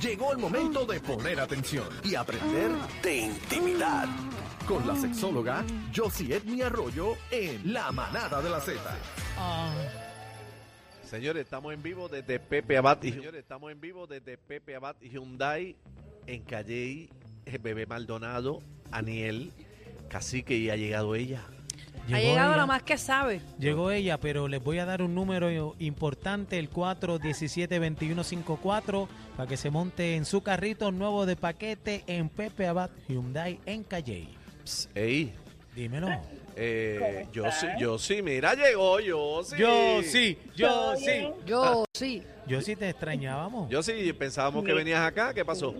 Llegó el momento de poner atención y aprender de intimidad. Con la sexóloga Josie Edmi Arroyo en La Manada de la Z. Señores, estamos en vivo desde Pepe Abad y Señores, estamos en vivo desde Pepe Abad y Hyundai en Calle, eh, Bebé Maldonado, Aniel, Cacique y ha llegado ella. Ha llegado la más que sabe. Llegó ella, pero les voy a dar un número importante, el 417-2154, para que se monte en su carrito nuevo de paquete en Pepe Abad Hyundai en Calle. Psst, ey, Dímelo. eh, yo sí, yo sí, mira, llegó, yo sí. Yo sí, yo sí. Yo sí. Yo sí te extrañábamos. Yo sí, pensábamos que venías acá, ¿qué pasó?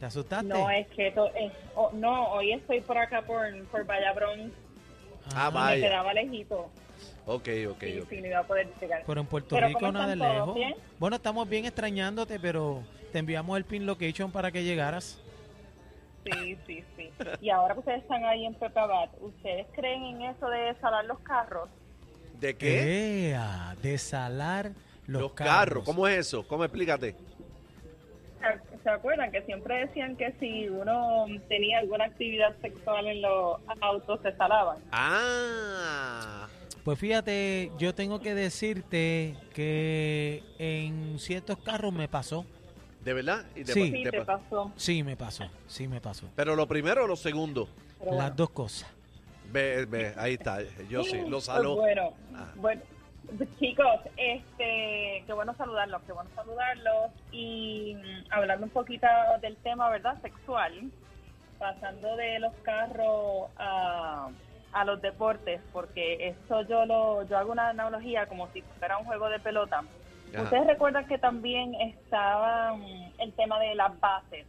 ¿Te asustaste? No, es que to- es- oh, no, hoy estoy por acá por, por Vallabrón. Ah, Me vaya. quedaba lejito. Ok, ok, Sí, ok. sí, no iba a poder llegar. Pero en Puerto Pero Rico ¿cómo nada de lejos. ¿Bien? Bueno, estamos bien extrañándote, pero te enviamos el pin location para que llegaras. Sí, sí, sí. Y ahora que ustedes están ahí en Pepe Abad, ¿ustedes creen en eso de salar los carros? ¿De qué? Ea, desalar los, Los carros. ¿Cómo es eso? ¿Cómo explícate? ¿Se- ¿Se acuerdan que siempre decían que si uno tenía alguna actividad sexual en los autos se salaban? Ah, Pues fíjate, yo tengo que decirte que en ciertos carros me pasó. ¿de verdad? Y te- Sí. Sí, te te pa- pasó. Sí, me pasó. Sí, me pasó. Pero lo primero o lo segundo. Pero Las bueno. dos cosas. Ve, ve, ahí está. Yo sí, lo Pues saló. bueno, Ah. bueno, chicos, este, qué bueno saludarlos, qué bueno saludarlos y mm, hablando un poquito del tema, ¿verdad? Sexual, pasando de los carros a, a los deportes, porque esto yo lo, yo hago una analogía como si fuera un juego de pelota. Ajá. Ustedes recuerdan que también estaba mm, el tema de las bases.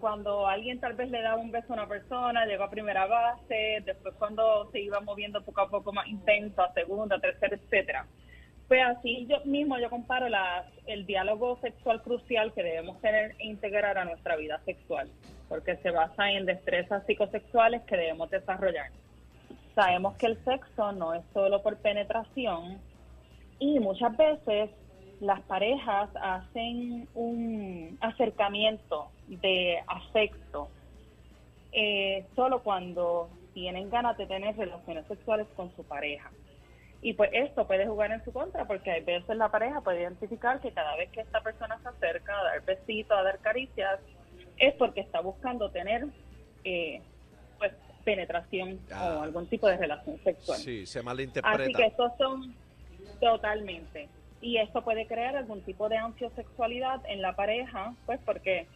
Cuando alguien tal vez le daba un beso a una persona, llegó a primera base, después cuando se iba moviendo poco a poco más intenso, a segunda, tercera, etcétera. Pues así yo mismo yo comparo las, el diálogo sexual crucial que debemos tener e integrar a nuestra vida sexual, porque se basa en destrezas psicosexuales que debemos desarrollar. Sabemos que el sexo no es solo por penetración, y muchas veces las parejas hacen un acercamiento de afecto eh, solo cuando tienen ganas de tener relaciones sexuales con su pareja. Y pues esto puede jugar en su contra porque hay veces la pareja puede identificar que cada vez que esta persona se acerca a dar besitos, a dar caricias, es porque está buscando tener eh, pues penetración Ah. o algún tipo de relación sexual. Sí, se Así malinterpreta. que estos son totalmente. Y esto puede crear algún tipo de ansiosexualidad en la pareja, pues porque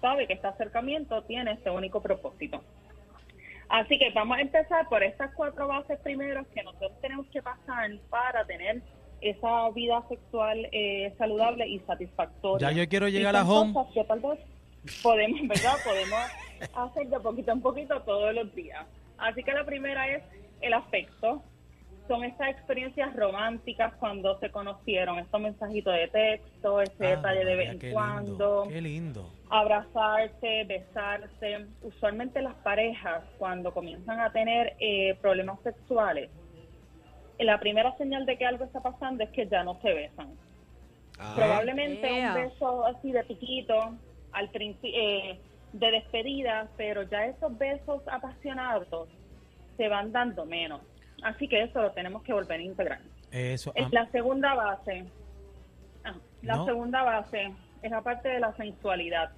sabe que este acercamiento tiene este único propósito. Así que vamos a empezar por estas cuatro bases primeros que nosotros tenemos que pasar para tener esa vida sexual eh, saludable y satisfactoria. Ya yo quiero llegar a home. cosas que tal vez podemos, ¿verdad? Podemos hacer de poquito en poquito todos los días. Así que la primera es el afecto. Son estas experiencias románticas cuando se conocieron, estos mensajitos de texto, ese Ah, detalle de vez en cuando, Lindo, qué lindo. abrazarse, besarse. Usualmente las parejas cuando comienzan a tener eh, problemas sexuales, la primera señal de que algo está pasando es que ya no se besan. Ah, Probablemente un beso así de piquito al principio de despedida, pero ya esos besos apasionados se van dando menos. Así que eso lo tenemos que volver a integrar. Eso. Es ah, la segunda base. ah, La No. segunda base es la parte de la sensualidad.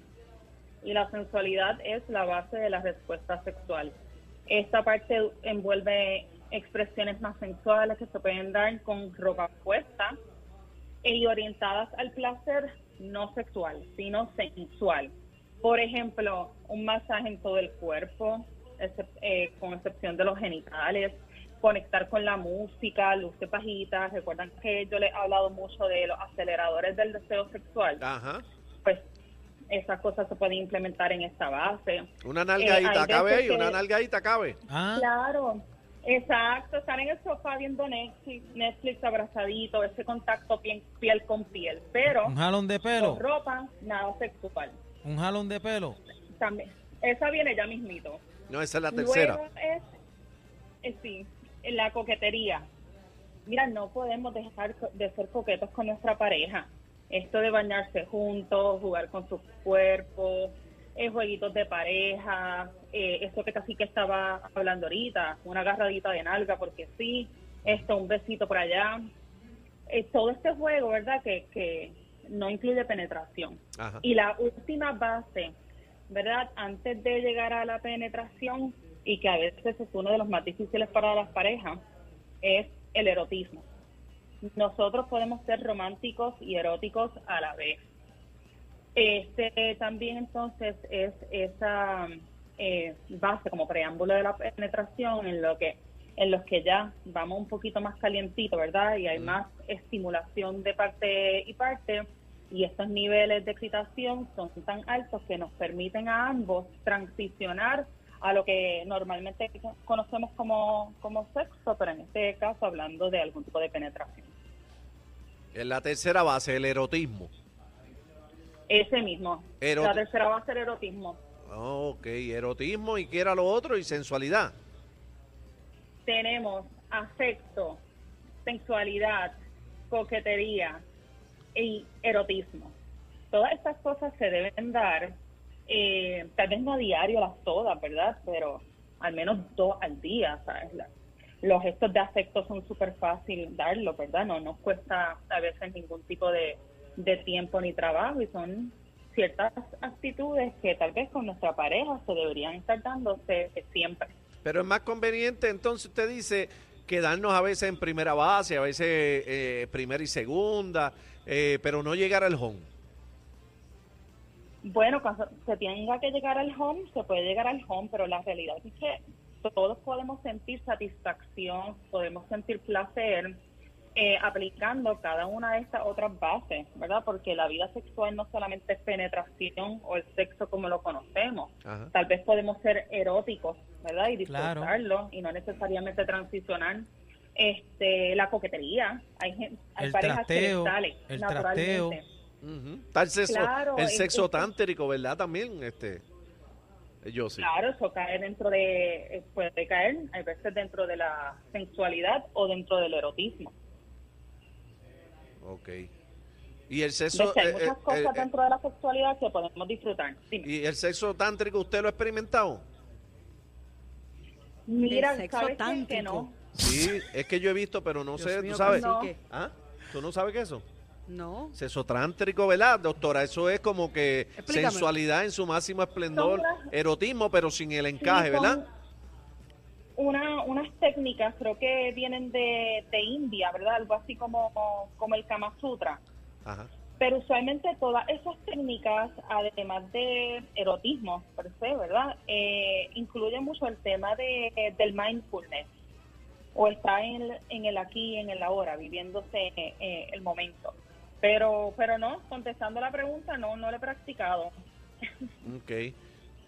Y la sensualidad es la base de la respuesta sexual. Esta parte envuelve expresiones más sensuales que se pueden dar con ropa puesta y orientadas al placer no sexual, sino sensual. Por ejemplo, un masaje en todo el cuerpo, excep- eh, con excepción de los genitales, conectar con la música, luz de pajitas. Recuerdan que yo les he hablado mucho de los aceleradores del deseo sexual. Ajá. Pues esas cosas se pueden implementar en esta base. Una Eh, nalgadita, hay ¿cabe ahí? Una nalgadita, ¿cabe? ah, Claro, exacto, estar en el sofá viendo Netflix, Netflix abrazadito, ese contacto piel, piel con piel, pero un jalón de pelo. con ropa, nada sexual. Un jalón de pelo. También, esa viene ya mismito. No, esa es la tercera. Luego es, eh, sí, la coquetería. Mira, no podemos dejar de ser coquetos con nuestra pareja. Esto de bañarse juntos, jugar con sus cuerpos, eh, jueguitos de pareja, eh, esto que casi que estaba hablando ahorita, una agarradita de nalga porque sí, esto, un besito por allá. Eh, todo este juego, ¿verdad? Que, que no incluye penetración. Ajá. Y la última base, ¿verdad? Antes de llegar a la penetración, y que a veces es uno de los más difíciles para las parejas, es el erotismo. Nosotros podemos ser románticos y eróticos a la vez. Este también entonces es esa eh, base como preámbulo de la penetración en lo que en los que ya vamos un poquito más calientito, ¿verdad? Y hay más estimulación de parte y parte y estos niveles de excitación son tan altos que nos permiten a ambos transicionar a lo que normalmente conocemos como, como sexo, pero en este caso hablando de algún tipo de penetración. En la tercera base, el erotismo. Ese mismo. Erot- La tercera a ser erotismo. Ok, erotismo y qué era lo otro y sensualidad. Tenemos afecto, sensualidad, coquetería y erotismo. Todas estas cosas se deben dar, eh, tal vez no a diario las todas, ¿verdad? Pero al menos dos al día, ¿sabes? Los gestos de afecto son súper fácil darlos, ¿verdad? No nos cuesta a veces ningún tipo de, de tiempo ni trabajo y son ciertas actitudes que tal vez con nuestra pareja se deberían estar dándose siempre. Pero es más conveniente, entonces usted dice, quedarnos a veces en primera base, a veces eh, primera y segunda, eh, pero no llegar al home. Bueno, cuando se tenga que llegar al home, se puede llegar al home, pero la realidad es que todos podemos sentir satisfacción, podemos sentir placer eh, aplicando cada una de estas otras bases, ¿verdad? Porque la vida sexual no solamente es penetración o el sexo como lo conocemos. Ajá. Tal vez podemos ser eróticos, ¿verdad? Y Claro. disfrutarlo y no necesariamente transicionar. Este, la coquetería, hay, hay El parejas que les trasteo, sale el naturalmente. trasteo. Está el sexo, Claro, el sexo es- tántrico, ¿verdad? También, este, yo sí. Claro, eso cae dentro de, eh, puede caer, hay veces dentro de la sensualidad o dentro del erotismo. Ok. Y el sexo, hay eh, muchas eh, cosas eh, dentro de la sexualidad que podemos disfrutar. Dime. y el sexo tántrico, ¿usted lo ha experimentado? Mira, el sexo ¿sabes qué? que tántrico. no? Sí, es que yo he visto, pero no Dios sé, mío, ¿tú sabes? No. ¿Ah? ¿Tú no sabes qué es eso? No. Sexo tántrico, ¿verdad, doctora? Eso es como que Explícame. sensualidad en su máximo esplendor, erotismo, pero sin el encaje, Sí, ¿verdad? Una, unas técnicas, creo que vienen de, de India, ¿verdad? Algo así como, como el Kama Sutra. Ajá. Pero usualmente todas esas técnicas, además de erotismo, per se, ¿verdad? Eh, incluyen mucho el tema de, del mindfulness. O está en el, en el aquí, en el ahora, viviéndose eh, el momento. Pero pero no, contestando la pregunta, no, no lo he practicado. Ok.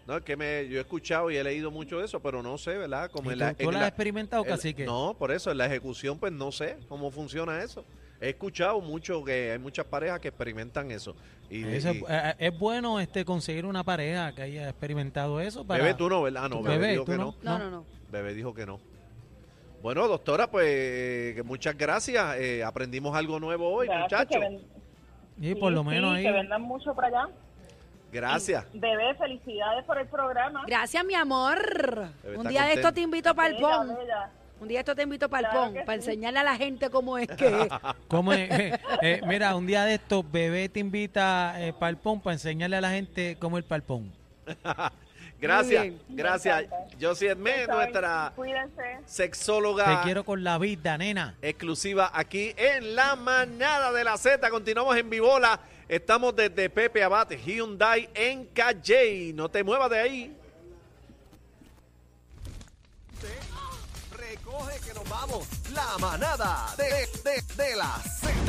No, es que me, yo he escuchado y he leído mucho de eso, pero no sé, ¿verdad? Como ¿Y en tú- la, tú en has experimentado, el- cacique? No, por eso, en la ejecución, pues no sé cómo funciona eso. He escuchado mucho que hay muchas parejas que experimentan eso. Y, Eso y- es, eh, es bueno este conseguir una pareja que haya experimentado eso para Bebé, tú no, ¿verdad? Ah, no, ¿Tú, Bebé, bebé, dijo que no? no. No, no, no. Bebé dijo que no. Bueno, doctora, pues que muchas gracias. Eh, aprendimos algo nuevo hoy, Gracias, muchachos. ven- y por lo sí, menos sí, ahí que vendan mucho para allá. Gracias. Bebé, felicidades por el programa. Gracias, mi amor. Un día de esto te invito para el pon. Un día de esto te invito para el Claro pon, que para sí. enseñarle a la gente cómo es que es. ¿Cómo es? Eh, eh, mira, un día de estos, bebé te invita eh, palpón para enseñarle a la gente cómo es el palpón. Gracias, bien. gracias. Josie Edmé, nuestra Cuídense. sexóloga Te quiero con la vida, nena. exclusiva aquí en la manada de la Z. Continuamos en Vivola. Estamos desde Pepe Abate, Hyundai en Calle. No te muevas de ahí. Recoge que nos vamos. La manada de, de, de la Z.